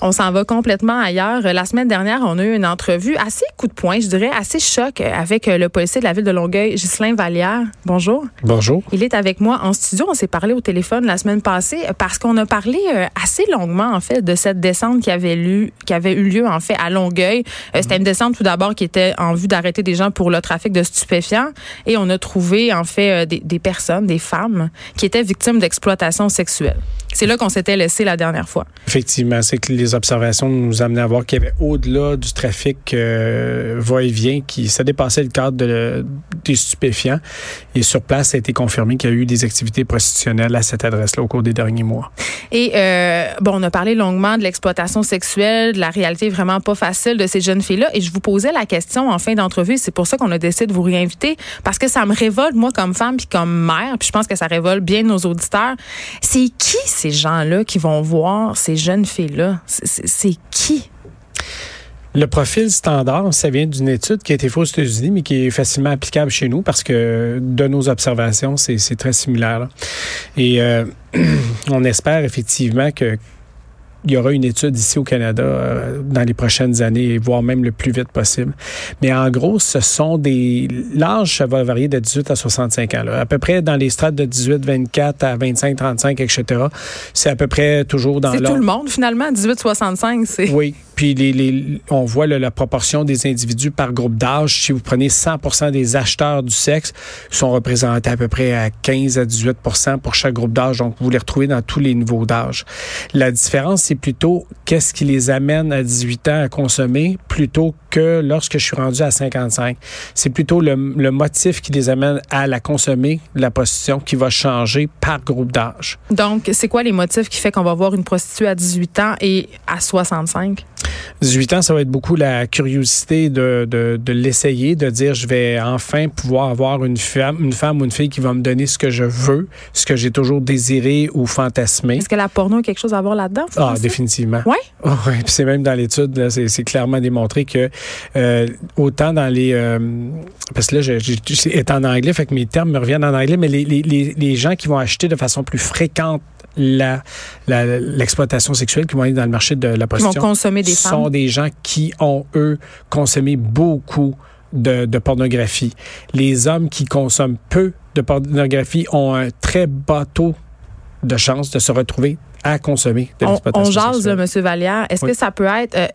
On s'en va complètement ailleurs. La semaine dernière, on a eu une entrevue assez coup de poing, je dirais, assez choc avec le policier de la ville de Longueuil, Ghislain Vallière. Bonjour. Bonjour. Il est avec moi en studio. On s'est parlé au téléphone la semaine passée parce qu'on a parlé euh, assez longuement, en fait, de cette descente qui avait, lu, qui avait eu lieu, en fait, à Longueuil. Euh, c'était une descente, tout d'abord, qui était en vue d'arrêter des gens pour le trafic de stupéfiants. Et on a trouvé, en fait, euh, des, des personnes, des femmes, qui étaient victimes d'exploitation sexuelle. C'est là qu'on s'était laissé la dernière fois. Effectivement, c'est que les observations nous amenaient à voir qu'il y avait au-delà du trafic euh, va-et-vient, qui ça dépassait le cadre de, des stupéfiants. Et sur place, ça a été confirmé qu'il y a eu des activités prostitutionnelles à cette adresse-là au cours des derniers mois. Et euh, bon, on a parlé longuement de l'exploitation sexuelle, de la réalité vraiment pas facile de ces jeunes filles-là. Et je vous posais la question en fin d'entrevue. C'est pour ça qu'on a décidé de vous réinviter parce que ça me révolte moi comme femme puis comme mère. Puis je pense que ça révolte bien nos auditeurs. C'est qui ces gens-là qui vont voir ces jeunes filles-là? C'est qui? Le profil standard, ça vient d'une étude qui a été faite aux États-Unis, mais qui est facilement applicable chez nous parce que de nos observations, c'est très similaire. Et euh, on espère effectivement que il y aura une étude ici au Canada euh, dans les prochaines années, voire même le plus vite possible. Mais en gros, ce sont des... L'âge, ça va varier de 18 à 65 ans. Là. À peu près dans les strates de 18, 24 à 25, 35, etc. C'est à peu près toujours dans C'est tout le monde, finalement, 18, 65, c'est... Oui, puis on voit la proportion des individus par groupe d'âge. Si vous prenez 100% des acheteurs du sexe, sont représentés à peu près à 15 à 18% pour chaque groupe d'âge. Donc, vous les retrouvez dans tous les niveaux d'âge. La différence, c'est plutôt qu'est-ce qui les amène à 18 ans à consommer plutôt que lorsque je suis rendu à 55. C'est plutôt le, le motif qui les amène à la consommer, la prostitution, qui va changer par groupe d'âge. Donc, c'est quoi les motifs qui fait qu'on va voir une prostituée à 18 ans et à 65? 18 ans, ça va être beaucoup la curiosité de, de, de l'essayer, de dire je vais enfin pouvoir avoir une femme, une femme ou une fille qui va me donner ce que je veux, ce que j'ai toujours désiré ou fantasmé. Est-ce que la porno a quelque chose à voir là-dedans? Ah, définitivement. Oui? Oh, ouais. Puis c'est même dans l'étude, c'est clairement démontré que euh, autant dans les... Euh, parce que là, je, je, je, en anglais, fait que mes termes me reviennent en anglais, mais les, les, les gens qui vont acheter de façon plus fréquente l'exploitation sexuelle qui vont aller dans le marché de la prostitution. Qui vont consommer des femmes. sont des gens qui ont, eux, consommé beaucoup de, de, pornographie. Les hommes qui consomment peu de pornographie ont un très bas taux de chance de se retrouver à consommer de l'exploitation sexuelle. On jase, M. Vallière. Est-ce oui. que ça peut être... Euh,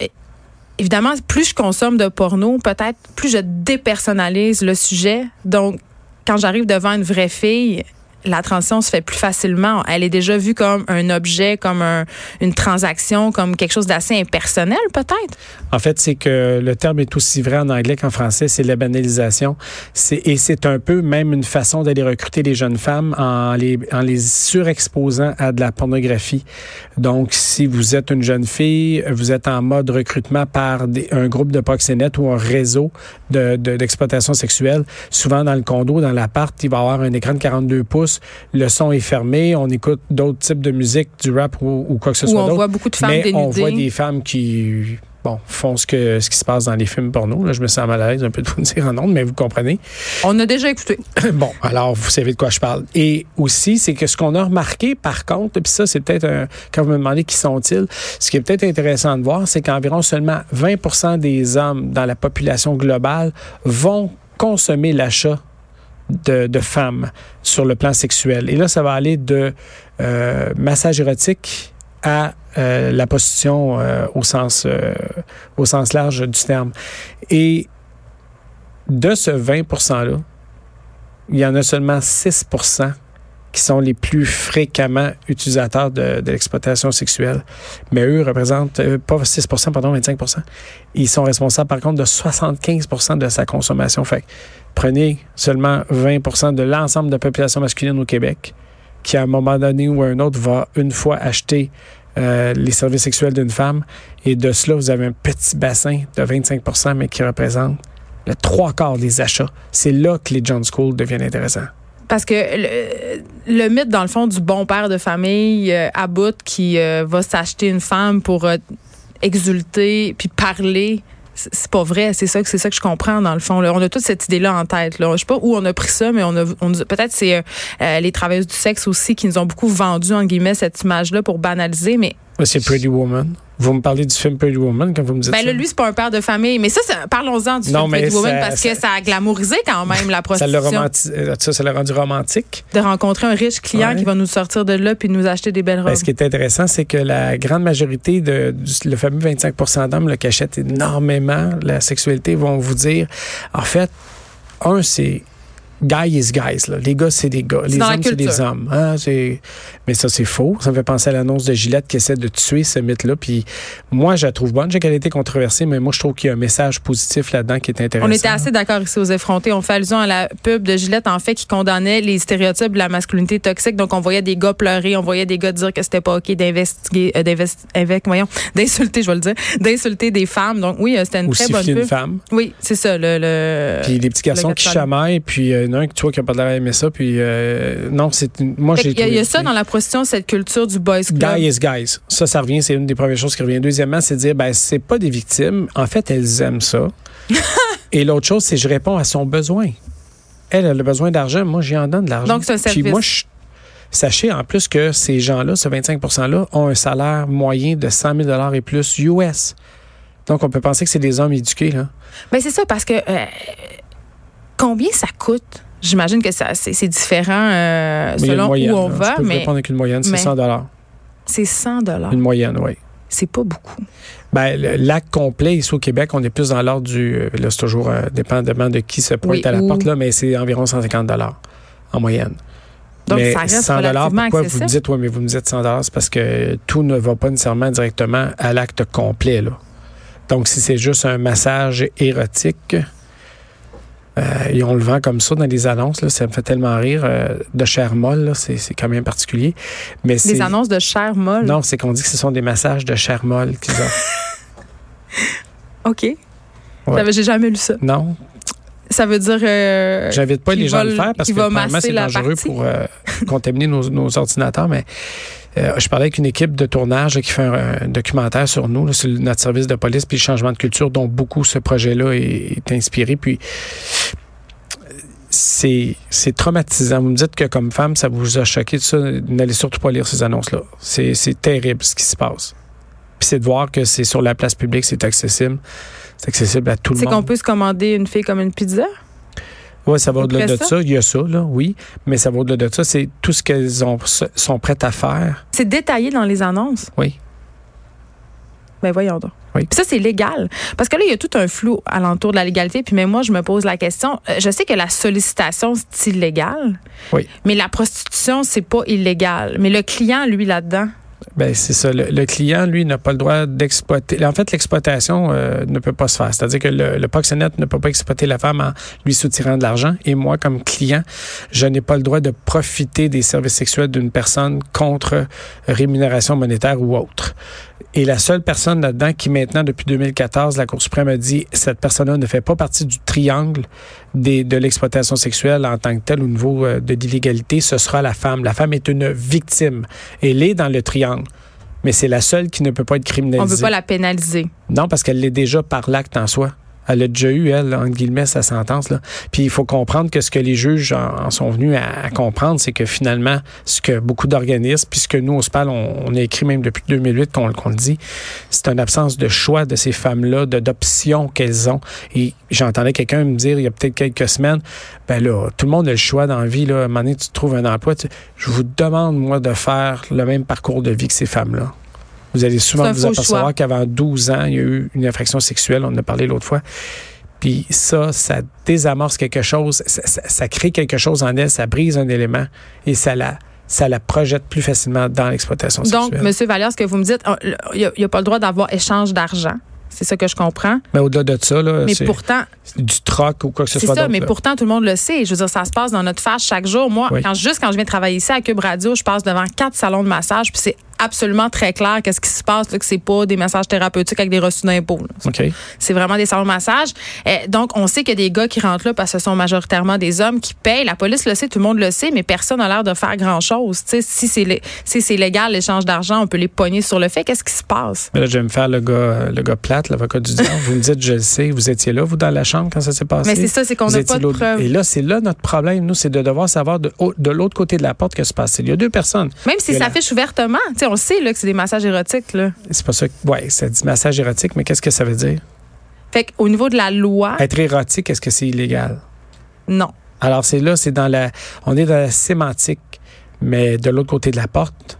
évidemment, plus je consomme de porno, peut-être plus je dépersonnalise le sujet. Donc, quand j'arrive devant une vraie fille, la transition se fait plus facilement. Elle est déjà vue comme un objet, comme un, une transaction, comme quelque chose d'assez impersonnel, peut-être? En fait, c'est que le terme est aussi vrai en anglais qu'en français, c'est la banalisation. Et c'est un peu même une façon d'aller recruter les jeunes femmes en les, en surexposant à de la pornographie. Donc, si vous êtes une jeune fille, vous êtes en mode recrutement par un groupe de proxénètes ou un réseau d'exploitation de, de, sexuelle, souvent dans le condo, dans l'appart, il va y avoir un écran de 42 pouces le son est fermé, on écoute d'autres types de musique, du rap ou, ou quoi que ce soit. On voit beaucoup de femmes mais dénudées. on voit des femmes qui bon, font ce, que, ce qui se passe dans les films porno. Là, je me sens mal à l'aise un peu de vous dire en ondes, mais vous comprenez. On a déjà écouté. bon, alors vous savez de quoi je parle. Et aussi, c'est que ce qu'on a remarqué, par contre, puis ça, c'est peut-être un, quand vous me demandez qui sont-ils, ce qui est peut-être intéressant de voir, c'est qu'environ seulement 20% des hommes dans la population globale vont consommer l'achat de, femmes sur le plan sexuel. Et là, ça va aller de euh, massage érotique à euh, la prostitution euh, au sens au sens large du terme. Et de ce 20% là, il y en a seulement 6 qui sont les plus fréquemment utilisateurs de, de l'exploitation sexuelle. Mais eux représentent euh, pas 6% pardon, 25% Ils sont responsables, par contre, de 75% de sa consommation. Fait prenez seulement 20% de l'ensemble de la population masculine au Québec qui, à un moment donné ou à un autre, va une fois acheter euh, les services sexuels d'une femme. Et de cela, vous avez un petit bassin de 25% mais qui représente le trois quarts des achats. C'est là que les John School deviennent intéressants. Parce que le, mythe, dans le fond, du bon père de famille euh, à bout qui euh, va s'acheter une femme pour euh, exulter puis parler, c'est pas vrai. C'est ça que c'est ça que je comprends dans le fond. On a toute cette idée-là en tête. Là. Je sais pas où on a pris ça, mais on a, on peut-être c'est les travailleuses du sexe aussi qui nous ont beaucoup vendu en guillemets cette image-là pour banaliser. Mais c'est Pretty Woman. Vous me parlez du film Pretty Woman quand vous me dites Ben ça. là, lui, c'est pas un père de famille. Mais ça, parlons-en du Non, film Pretty Woman ça- parce que ça- a glamourisé quand même la prostitution. euh, ça, l'a rendu romantique. De rencontrer un riche client Ouais. qui va nous sortir de là puis nous acheter des belles robes. Ben, ce qui est intéressant, c'est que la grande majorité de du- le fameux 25 d'hommes qui achètent énormément la sexualité vont vous dire, en fait, un, c'est guy is guys. Là. Les gars, c'est des gars. Les hommes, c'est des hommes. Hein, Mais ça, c'est faux. Ça me fait penser à l'annonce de Gillette qui essaie de tuer ce mythe-là. Puis moi, je la trouve bonne. J'ai qu'elle a été controversée, mais moi, je trouve qu'il y a un message positif là-dedans qui est intéressant. On était assez d'accord ici aux effrontés. On fait allusion à la pub de Gillette, en fait, qui condamnait les stéréotypes de la masculinité toxique. Donc, on voyait des gars pleurer, on voyait des gars dire que c'était pas OK d'investiguer, euh, d'investi- avec, voyons, d'insulter, je vais le dire, d'insulter des femmes. Donc, oui, euh, c'était une Ou très bonne pub. une femme. Oui, c'est ça, le, le- Puis les petits garçons qui chamaillent, puis euh, en a un, tu vois, qui a pas l'air d'aimer ça. Puis euh, non, c'est moi, j'ai y il y a ça dans la prostitution, cette culture du boys club. Guy is guys. Ça, ça revient, c'est une des premières choses qui revient. Deuxièmement, c'est de dire, ben, c'est pas des victimes. En fait, elles aiment ça. Et l'autre chose, c'est que je réponds à son besoin. Elle, elle a besoin d'argent. Moi, j'y en donne de l'argent. Donc, c'est un Puis moi, je- sachez en plus que ces gens-là, ce 25 %-là, ont un salaire moyen de 100 000 et plus US. Donc, on peut penser que c'est des hommes éduqués, là. Ben c'est ça parce que euh, combien ça coûte? J'imagine que ça c'est différent euh, selon moyenne, où on là. va, Je peux mais répondre avec une moyenne, c'est mais- 100 c'est 100 dollars. Une moyenne, oui. C'est pas beaucoup. Ben, le lac complet, ici au Québec, on est plus dans l'ordre du. euh, Là, c'est toujours euh, dépendamment de qui se pointe Oui, à la ou- porte, là, mais c'est environ 150 en moyenne. Donc mais ça reste 100 relativement pourquoi accessible. vous me dites, oui, mais vous me dites 100 c'est parce que tout ne va pas nécessairement directement à l'acte complet, là. Donc, si c'est juste un massage érotique, euh, et on le vend comme ça dans les annonces, là, ça me fait tellement rire. euh, de chair molle, c'est quand même particulier. Mais Des annonces de chair molle? Non, c'est qu'on dit que ce sont des massages de chair molle qu'ils offrent. OK. J'ai jamais lu ça. non, Ça veut dire euh, J'invite pas les gens à le faire parce que c'est dangereux partie. pour euh, contaminer nos, nos ordinateurs. Mais euh, je parlais avec une équipe de tournage qui fait un, un documentaire sur nous, là, sur notre service de police, puis le changement de culture, dont beaucoup ce projet-là est, est inspiré. Puis c'est c'est traumatisant. Vous me dites que comme femme, ça vous a choqué de ça. N'allez surtout pas lire ces annonces-là. C'est c'est terrible ce qui se passe. Puis c'est de voir que c'est sur la place publique, c'est accessible. C'est accessible à tout le c'est monde. qu'on peut se commander une fille comme une pizza? Oui, ça va au-delà de ça? ça. Il y a ça, là, oui. Mais ça va au-delà de ça. C'est tout ce qu'elles ont, sont prêtes à faire. C'est détaillé dans les annonces? Oui. Ben voyons donc. Oui. Puis ça, c'est légal. Parce que là, il y a tout un flou alentour de la légalité. Puis même moi, je me pose la question. euh, Je sais que la sollicitation, c'est illégal. Oui. Mais la prostitution, c'est pas illégal. Mais le client, lui, là-dedans. Ben c'est ça. Le, client, lui, n'a pas le droit d'exploiter. En fait, l'exploitation euh, ne peut pas se faire. C'est-à-dire que le, le proxénète ne peut pas exploiter la femme en lui soutirant de l'argent. Et moi, comme client, je n'ai pas le droit de profiter des services sexuels d'une personne contre rémunération monétaire ou autre. Et la seule personne là-dedans qui maintenant, depuis 2014, la Cour suprême a dit cette personne-là ne fait pas partie du triangle des, de l'exploitation sexuelle en tant que telle au niveau euh, de l'illégalité, ce sera la femme. La femme est une victime. Elle est dans le triangle. Mais c'est la seule qui ne peut pas être On criminalisée. veut pas la pénaliser. Non, parce qu'elle l'est déjà par l'acte en soi. Elle a déjà eu, elle, entre guillemets, sa sentence. Là. Puis il faut comprendre que ce que les juges en, sont venus à, comprendre, c'est que finalement, ce que beaucoup d'organismes, puisque nous, au SPAL, on, a écrit même depuis 2008 qu'on le dit, c'est une absence de choix de ces femmes-là, d'options qu'elles ont. Et j'entendais quelqu'un me dire il y a peut-être quelques semaines, ben là, tout le monde a le choix dans la vie. Là. À un moment donné, tu trouves un emploi. tu- je vous demande, moi, de faire le même parcours de vie que ces femmes-là. Vous allez souvent C'est vous apercevoir qu'avant 12 ans, il y a eu une infraction sexuelle. On en a parlé l'autre fois. Puis ça, ça désamorce quelque chose, ça, ça- ça crée quelque chose en elle, ça brise un élément et ça la, ça la projette plus facilement dans l'exploitation Donc, sexuelle. Monsieur Vallière, ce que vous me dites, on- il n'y a, pas le droit d'avoir échange d'argent. C'est ça que je comprends. Mais au-delà de ça, là, Mais c'est pourtant, du troc ou quoi que ce C'est soit ça, d'autre, mais là. pourtant, tout le monde le sait. Je veux dire, ça se passe dans notre face chaque jour. Moi, Oui. quand, juste quand je viens travailler ici à Cube Radio, je passe devant quatre salons de massage, puis c'est absolument très clair qu'est-ce qui se passe, là, que c'est pas des massages thérapeutiques avec des reçus d'impôts. là. OK. C'est vraiment des salons de massage. Euh, donc, on sait qu'il y a des gars qui rentrent là parce que ce sont majoritairement des hommes qui payent. La police le sait, tout le monde le sait, mais personne n'a l'air de faire grand-chose. Si c'est si légal, l'échange d'argent, on peut les pogner sur le fait. Qu'est-ce qui se passe? Mais là, je vais me faire le gars, le gars plate, l'avocat du diable. vous me dites, je le sais, vous étiez là, vous, dans la chambre, quand ça s'est passé? Mais c'est ça, c'est qu'on n'a pas de preuves. Et là, c'est là notre problème, nous, c'est de devoir savoir de, de l'autre côté de la porte que se passe. Il y a deux personnes. Même si ça la- s'affiche ouvertement. Sais, on sait là, que c'est des massages érotiques. Là. C'est pas ça. que- Ouais, ça dit massage érotique, mais qu'est-ce que ça veut dire? Fait qu'au niveau de la loi, Être érotique, est-ce que c'est illégal? non. Alors, c'est là, c'est dans la. On est dans la sémantique, mais de l'autre côté de la porte,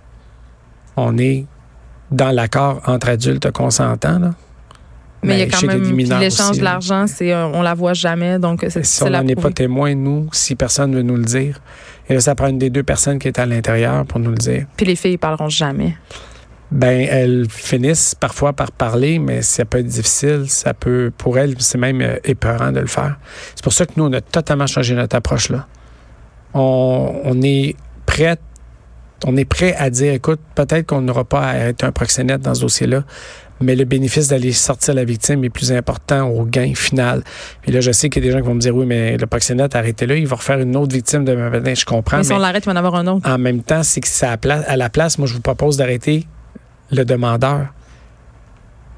on est dans l'accord entre adultes consentants. Là. Mais il y a Ben, quand même l'échange de là. l'argent, c'est euh, on la voit jamais, donc c'est Si on n'en est pas témoin, nous, si personne ne veut nous le dire, et là, ça prend une des deux personnes qui est à l'intérieur pour nous le dire. Puis les filles ils parleront jamais. Ben, elles finissent parfois par parler, mais ça peut être difficile. Ça peut, pour elles, c'est même euh, épeurant de le faire. C'est pour ça que nous, on a totalement changé notre approche là. On, on est prêt, on est prêt à dire, écoute, peut-être qu'on n'aura pas à être un proxénète dans ce dossier-là, mais le bénéfice d'aller sortir la victime est plus important au gain final. Et là, je sais qu'il y a des gens qui vont me dire, oui, mais le proxénète, arrêtez-le, il va refaire une autre victime demain matin. Je comprends. Mais si on l'arrête, il va en avoir un autre. en même temps, c'est que à, place- à la place, moi, je vous propose d'arrêter le demandeur.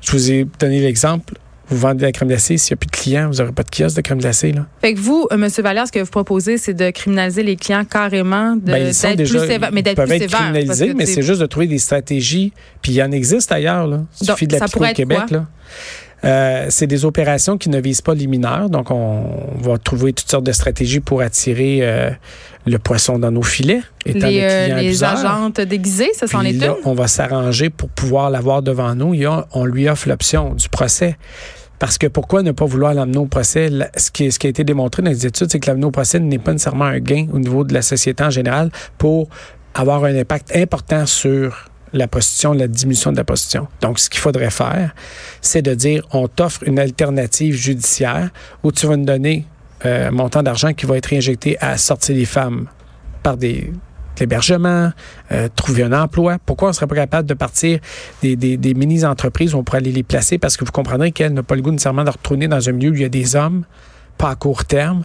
Je vous ai donné l'exemple. Vous vendez de la crème glacée. S'il n'y a plus de clients, vous n'aurez pas de kiosque de crème glacée. Là. Fait que vous, euh, Monsieur Valère, ce que vous proposez, c'est de criminaliser les clients carrément, de- Ben, d'être déjà- plus sévère, mais d'être peuvent plus être sévère. criminalisés, mais c'est juste de trouver des stratégies. Puis il y en existe ailleurs. Là. Il suffit de pourrait au Québec. quoi? Là. Euh, c'est des opérations qui ne visent pas les mineurs. Donc, on, va trouver toutes sortes de stratégies pour attirer euh, le poisson dans nos filets, étant les, le euh, les agentes déguisées, ça c'en est là, une? on va s'arranger pour pouvoir l'avoir devant nous. On lui offre l'option du procès. Parce que pourquoi ne pas vouloir l'amener au procès? Ce qui, a été démontré dans les études, c'est que l'amener au procès n'est pas nécessairement un gain au niveau de la société en général pour avoir un impact important sur la prostitution, la diminution de la prostitution. Donc, ce qu'il faudrait faire, c'est de dire, on t'offre une alternative judiciaire où tu vas nous donner euh, un montant d'argent qui va être réinjecté à sortir les femmes par des de l'hébergement, euh, trouver un emploi. Pourquoi on ne serait pas capable de partir des, des, des mini-entreprises où on pourrait aller les placer? Parce que vous comprendrez qu'elle n'a pas le goût nécessairement de retourner dans un milieu où il y a des hommes, pas à court terme,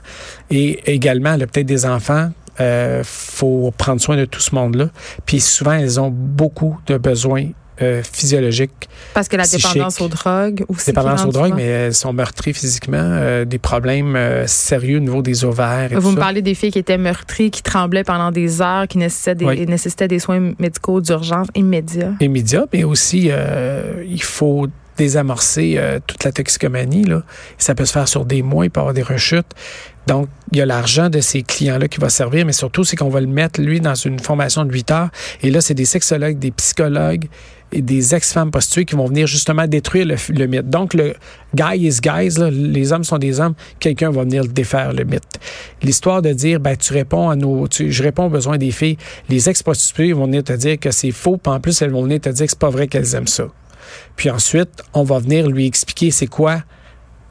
et également, elle a peut-être des enfants. Euh, faut prendre soin de tout ce monde-là. Puis souvent, elles ont beaucoup de besoins euh, physiologiques, Parce que la dépendance aux drogues aussi. dépendance aux drogues, mais elles sont meurtries physiquement, euh, des problèmes euh, sérieux au niveau des ovaires. Et Vous tout me ça. parlez des filles qui étaient meurtries, qui tremblaient pendant des heures, qui nécessitaient des, Oui. nécessitaient des soins médicaux d'urgence immédiats. immédiat, mais aussi il faut désamorcer euh, toute la toxicomanie. Là. Ça peut se faire sur des mois, il peut y avoir des rechutes. Donc, il y a l'argent de ces clients-là qui va servir, mais surtout, c'est qu'on va le mettre, lui, dans une formation de 8 heures. Et là, c'est des sexologues, des psychologues des ex-femmes prostituées qui vont venir justement détruire le, mythe. Donc, le guy is guys, les hommes sont des hommes, quelqu'un va venir défaire le mythe. L'histoire de dire, ben, tu réponds à nos, tu- je réponds aux besoins des filles. Les ex-prostituées vont venir te dire que c'est faux, puis en plus, elles vont venir te dire que c'est pas vrai qu'elles aiment ça. Puis ensuite, on va venir lui expliquer c'est quoi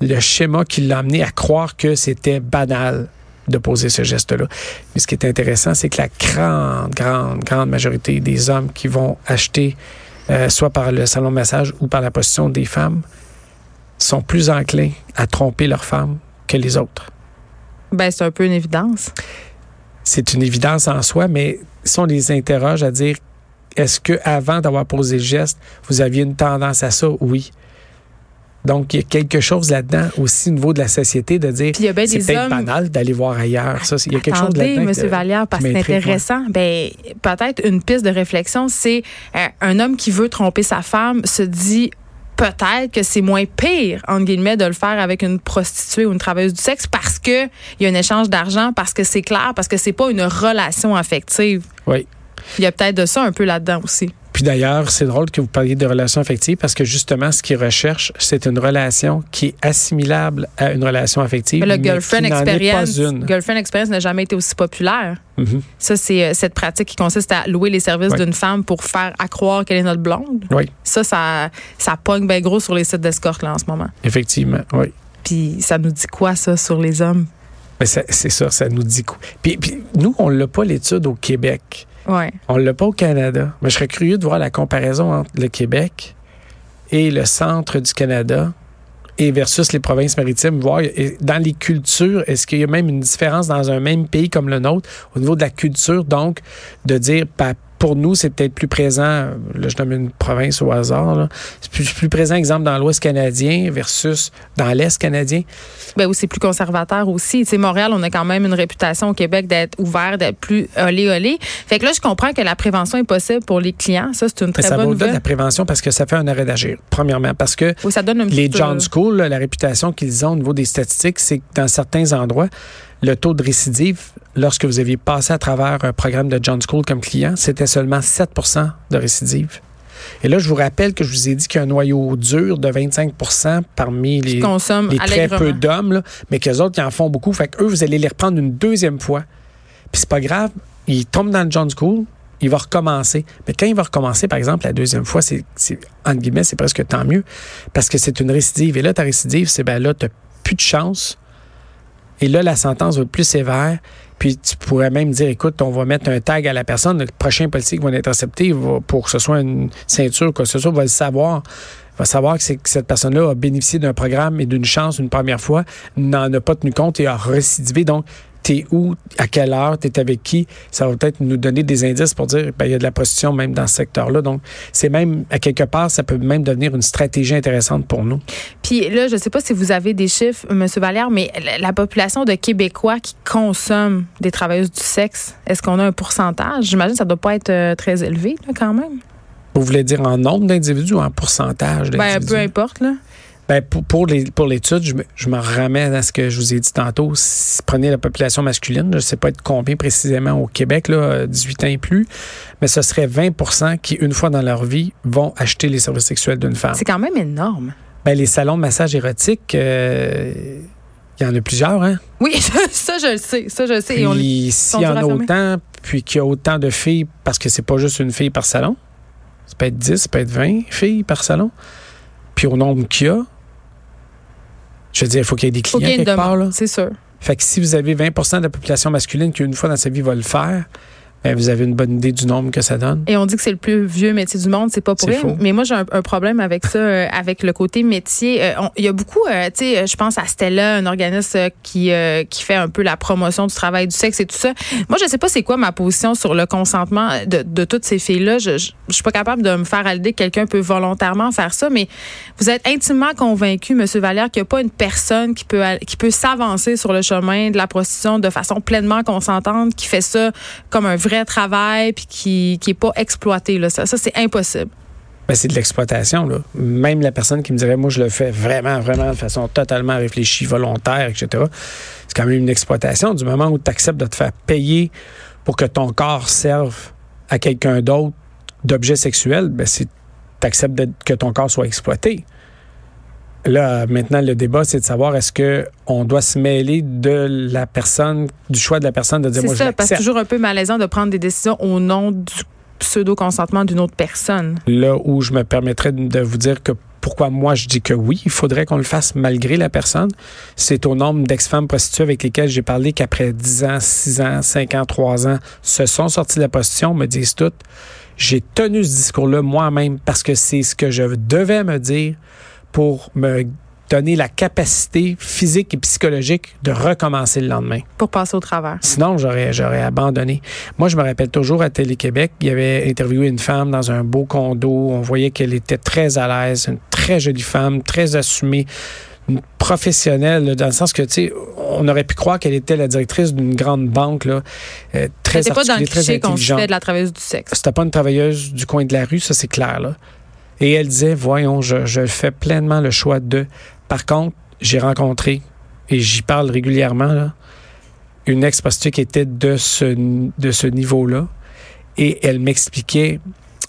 le schéma qui l'a amené à croire que c'était banal de poser ce geste-là. Mais ce qui est intéressant, c'est que la grande, grande, grande majorité des hommes qui vont acheter, euh, soit par le salon de massage ou par la position des femmes, sont plus enclins à tromper leurs femmes que les autres. Ben, c'est un peu une évidence. C'est une évidence en soi, mais si on les interroge à dire est-ce que avant d'avoir posé le geste, vous aviez une tendance à ça? Oui. Donc, il y a quelque chose là-dedans aussi au niveau de la société de dire bien c'est peut-être hommes. banal d'aller voir ailleurs. Ça, il y a quelque chose là-dedans. Que- Vallière, parce que c'est moi. intéressant. Ben, peut-être une piste de réflexion, c'est euh, un homme qui veut tromper sa femme se dit peut-être que c'est moins pire, entre guillemets, de le faire avec une prostituée ou une travailleuse du sexe parce que il y a un échange d'argent, parce que c'est clair, parce que c'est pas une relation affective. Oui. Il y a peut-être de ça un peu là-dedans aussi. Puis d'ailleurs, c'est drôle que vous parliez de relations affectives parce que justement, ce qu'ils recherchent, c'est une relation qui est assimilable à une relation affective. Mais le mais girlfriend qui n'en est pas experience, une. girlfriend experience n'a jamais été aussi populaire. Mhm. Ça, c'est euh, cette pratique qui consiste à louer les services Oui. d'une femme pour faire accroire qu'elle est notre blonde. Oui, Ça, ça, ça pogne bien gros sur les sites d'escorte là en ce moment. effectivement. Oui. Puis ça nous dit quoi, ça, sur les hommes? Mais c'est ça, ça nous dit quoi? Puis, puis nous, on l'a pas l'étude au Québec. Ouais. On l'a pas au Canada. Mais je serais curieux de voir la comparaison entre le Québec et le centre du Canada et versus les provinces maritimes, voir dans les cultures, est-ce qu'il y a même une différence dans un même pays comme le nôtre au niveau de la culture, donc de dire pa- pour nous, c'est peut-être plus présent, là, je donne une province au hasard, c'est plus, plus, présent, exemple, dans l'Ouest canadien versus dans l'Est canadien. Ben oui, c'est plus conservateur aussi. Tu sais, Montréal, on a quand même une réputation au Québec d'être ouvert, d'être plus olé-olé. Fait que là, je comprends que la prévention est possible pour les clients. Ça, c'est une très ça bonne nouvelle. de la prévention parce que ça fait un arrêt d'agir, premièrement. Parce que oui, ça donne un les John School, la réputation qu'ils ont au niveau des statistiques, c'est que dans certains endroits, le taux de récidive, lorsque vous aviez passé à travers un programme de John School comme client, c'était seulement 7% de récidive. Et là, je vous rappelle que je vous ai dit qu'il y a un noyau dur de 25% parmi les, les très peu d'hommes, mais qu'eux autres, ils en font beaucoup. Fait qu'eux, vous allez les reprendre une deuxième fois. Puis c'est pas grave, ils tombent dans le John School, il va recommencer. Mais quand il va recommencer, par exemple, la deuxième fois, c'est, entre guillemets, c'est presque tant mieux. Parce que c'est une récidive. Et là, ta récidive, c'est ben là, tu plus de chance et là, la sentence va être plus sévère. Puis tu pourrais même dire, écoute, on va mettre un tag à la personne. Le prochain policier qui va l'intercepter pour que ce soit une ceinture, que ce soit, va le savoir. Va savoir que, que cette personne-là a bénéficié d'un programme et d'une chance une première fois, n'en a pas tenu compte et a récidivé. Donc, t'es où, à quelle heure, t'es avec qui, ça va peut-être nous donner des indices pour dire, ben, il y a de la prostitution même dans ce secteur-là. Donc, c'est même, à quelque part, ça peut même devenir une stratégie intéressante pour nous. Puis là, je ne sais pas si vous avez des chiffres, M. Valère, mais la population de Québécois qui consomment des travailleuses du sexe, est-ce qu'on a un pourcentage? J'imagine que ça ne doit pas être euh, très élevé, quand même. Vous voulez dire en nombre d'individus ou en pourcentage d'individus? Ben, peu importe, là. Ben, pour, pour, les, pour l'étude, je me, je me ramène à ce que je vous ai dit tantôt. Si prenez la population masculine, je ne sais pas être combien précisément au Québec, là, 18 ans et plus, mais ce serait 20% qui, une fois dans leur vie, vont acheter les services sexuels d'une femme. C'est quand même énorme. Ben, les salons de massage érotique, euh, il y en a plusieurs, hein? Oui, ça, je le sais. Ça, je le sais. Puis, s'il y en a autant, puis qu'il y a autant de filles, parce que c'est pas juste une fille par salon, ça peut être 10, ça peut être 20 filles par salon, puis au nombre qu'il y a, je veux dire, il faut qu'il y ait des clients quelque part. C'est sûr. Fait que si vous avez 20% de la population masculine qui, une fois dans sa vie, va le faire, ben, vous avez une bonne idée du nombre que ça donne. Et on dit que c'est le plus vieux métier du monde, c'est pas pour rien. Mais moi, j'ai un, problème avec ça, euh, avec le côté métier. Euh, il y a beaucoup, euh, tu sais, je pense à Stella, un organisme qui qui fait un peu la promotion du travail du sexe et tout ça. Moi, je sais pas c'est quoi ma position sur le consentement de, de toutes ces filles-là. Je, je, suis pas capable de me faire à l'idée que quelqu'un peut volontairement faire ça, mais vous êtes intimement convaincu, Monsieur Valère, qu'il n'y a pas une personne qui peut qui peut s'avancer sur le chemin de la prostitution de façon pleinement consentante, qui fait ça comme un vrai vrai travail puis qui qui est pas exploité là ça, ça c'est impossible. Ben, c'est de l'exploitation. Là. Même la personne qui me dirait, moi, je le fais vraiment, vraiment de façon totalement réfléchie, volontaire, etc., c'est quand même une exploitation. Du moment où tu acceptes de te faire payer pour que ton corps serve à quelqu'un d'autre d'objet sexuel, ben, tu acceptes que ton corps soit exploité. Là, maintenant, le débat, c'est de savoir est-ce que on doit se mêler de la personne, du choix de la personne de dire moi ça, je parce que c'est toujours un peu malaisant de prendre des décisions au nom du pseudo-consentement d'une autre personne. Là où je me permettrais de vous dire que pourquoi moi je dis que oui, il faudrait qu'on le fasse malgré la personne. C'est au nombre d'ex-femmes prostituées avec lesquelles j'ai parlé qu'après 10 ans, 6 ans, 5 ans, 3 ans, se sont sortis de la prostitution, me disent toutes. J'ai tenu ce discours-là moi-même parce que c'est ce que je devais me dire pour me donner la capacité physique et psychologique de recommencer le lendemain. Pour passer au travers. Sinon, j'aurais, j'aurais abandonné. Moi, je me rappelle toujours à Télé-Québec, il y avait interviewé une femme dans un beau condo. On voyait qu'elle était très à l'aise, une très jolie femme, très assumée, une professionnelle, dans le sens que, tu sais, on aurait pu croire qu'elle était la directrice d'une grande banque, là, euh, très C'était pas dans le cliché qu'on fait de la travailleuse du sexe. C'était pas une travailleuse du coin de la rue, ça c'est clair, là. Et elle disait, voyons, je, fais pleinement le choix de. Par contre, j'ai rencontré, et j'y parle régulièrement, une ex-prostituée qui était de ce, de ce niveau-là. Et elle m'expliquait,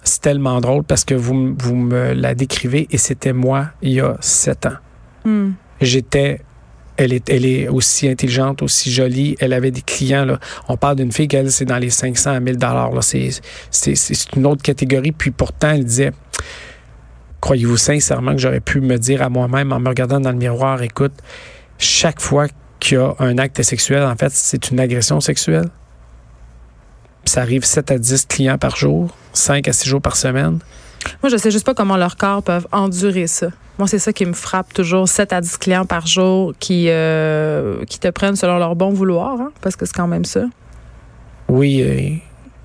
c'est tellement drôle parce que vous, vous me la décrivez, et c'était moi il y a sept ans. Hmm. J'étais elle est, elle est aussi intelligente, aussi jolie. Elle avait des clients. Là. On parle d'une fille qu'elle, c'est dans les 500 à 1000 dollars. C'est une autre catégorie. Puis pourtant, elle disait, croyez-vous sincèrement que j'aurais pu me dire à moi-même en me regardant dans le miroir, écoute, chaque fois qu'il y a un acte sexuel, en fait, c'est une agression sexuelle? Ça arrive 7 à 10 clients par jour, 5 à 6 jours par semaine. Moi, je sais juste pas comment leur corps peuvent endurer ça. Moi, c'est ça qui me frappe toujours. 7 à 10 clients par jour qui, euh, qui te prennent selon leur bon vouloir, hein, parce que c'est quand même ça. Oui,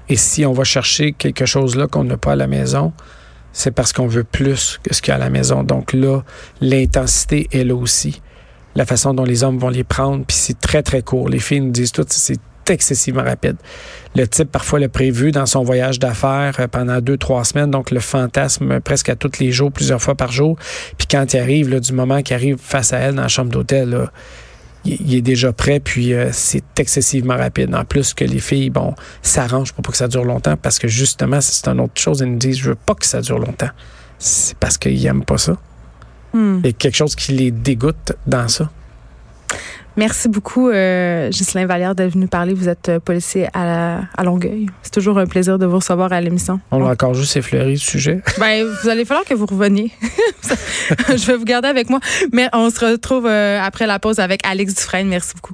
Et si on va chercher quelque chose là qu'on n'a pas à la maison, c'est parce qu'on veut plus que ce qu'il y a à la maison. Donc là, l'intensité est là aussi. La façon dont les hommes vont les prendre, puis c'est très, très court. Les filles nous disent tout, c'est excessivement rapide. Le type, parfois, l'a prévu dans son voyage d'affaires euh, pendant deux, trois semaines, donc le fantasme presque à tous les jours, plusieurs fois par jour. Puis quand il arrive, là, du moment qu'il arrive face à elle dans la chambre d'hôtel, il, est déjà prêt, puis euh, c'est excessivement rapide. En plus que les filles, bon, s'arrangent pour pas que ça dure longtemps, parce que justement, c'est une autre chose. Elles nous disent, je veux pas que ça dure longtemps. C'est parce qu'ils aiment pas ça. Hmm. Il y a quelque chose qui les dégoûte dans ça. Merci beaucoup, euh, Ghislain Vallière, d'être venu parler. Vous êtes euh, policier à, à Longueuil. C'est toujours un plaisir de vous recevoir à l'émission. On a encore juste effleuré le sujet. Ben, vous allez falloir que vous reveniez. Je vais vous garder avec moi. Mais on se retrouve euh, après la pause avec Alex Dufresne. Merci beaucoup.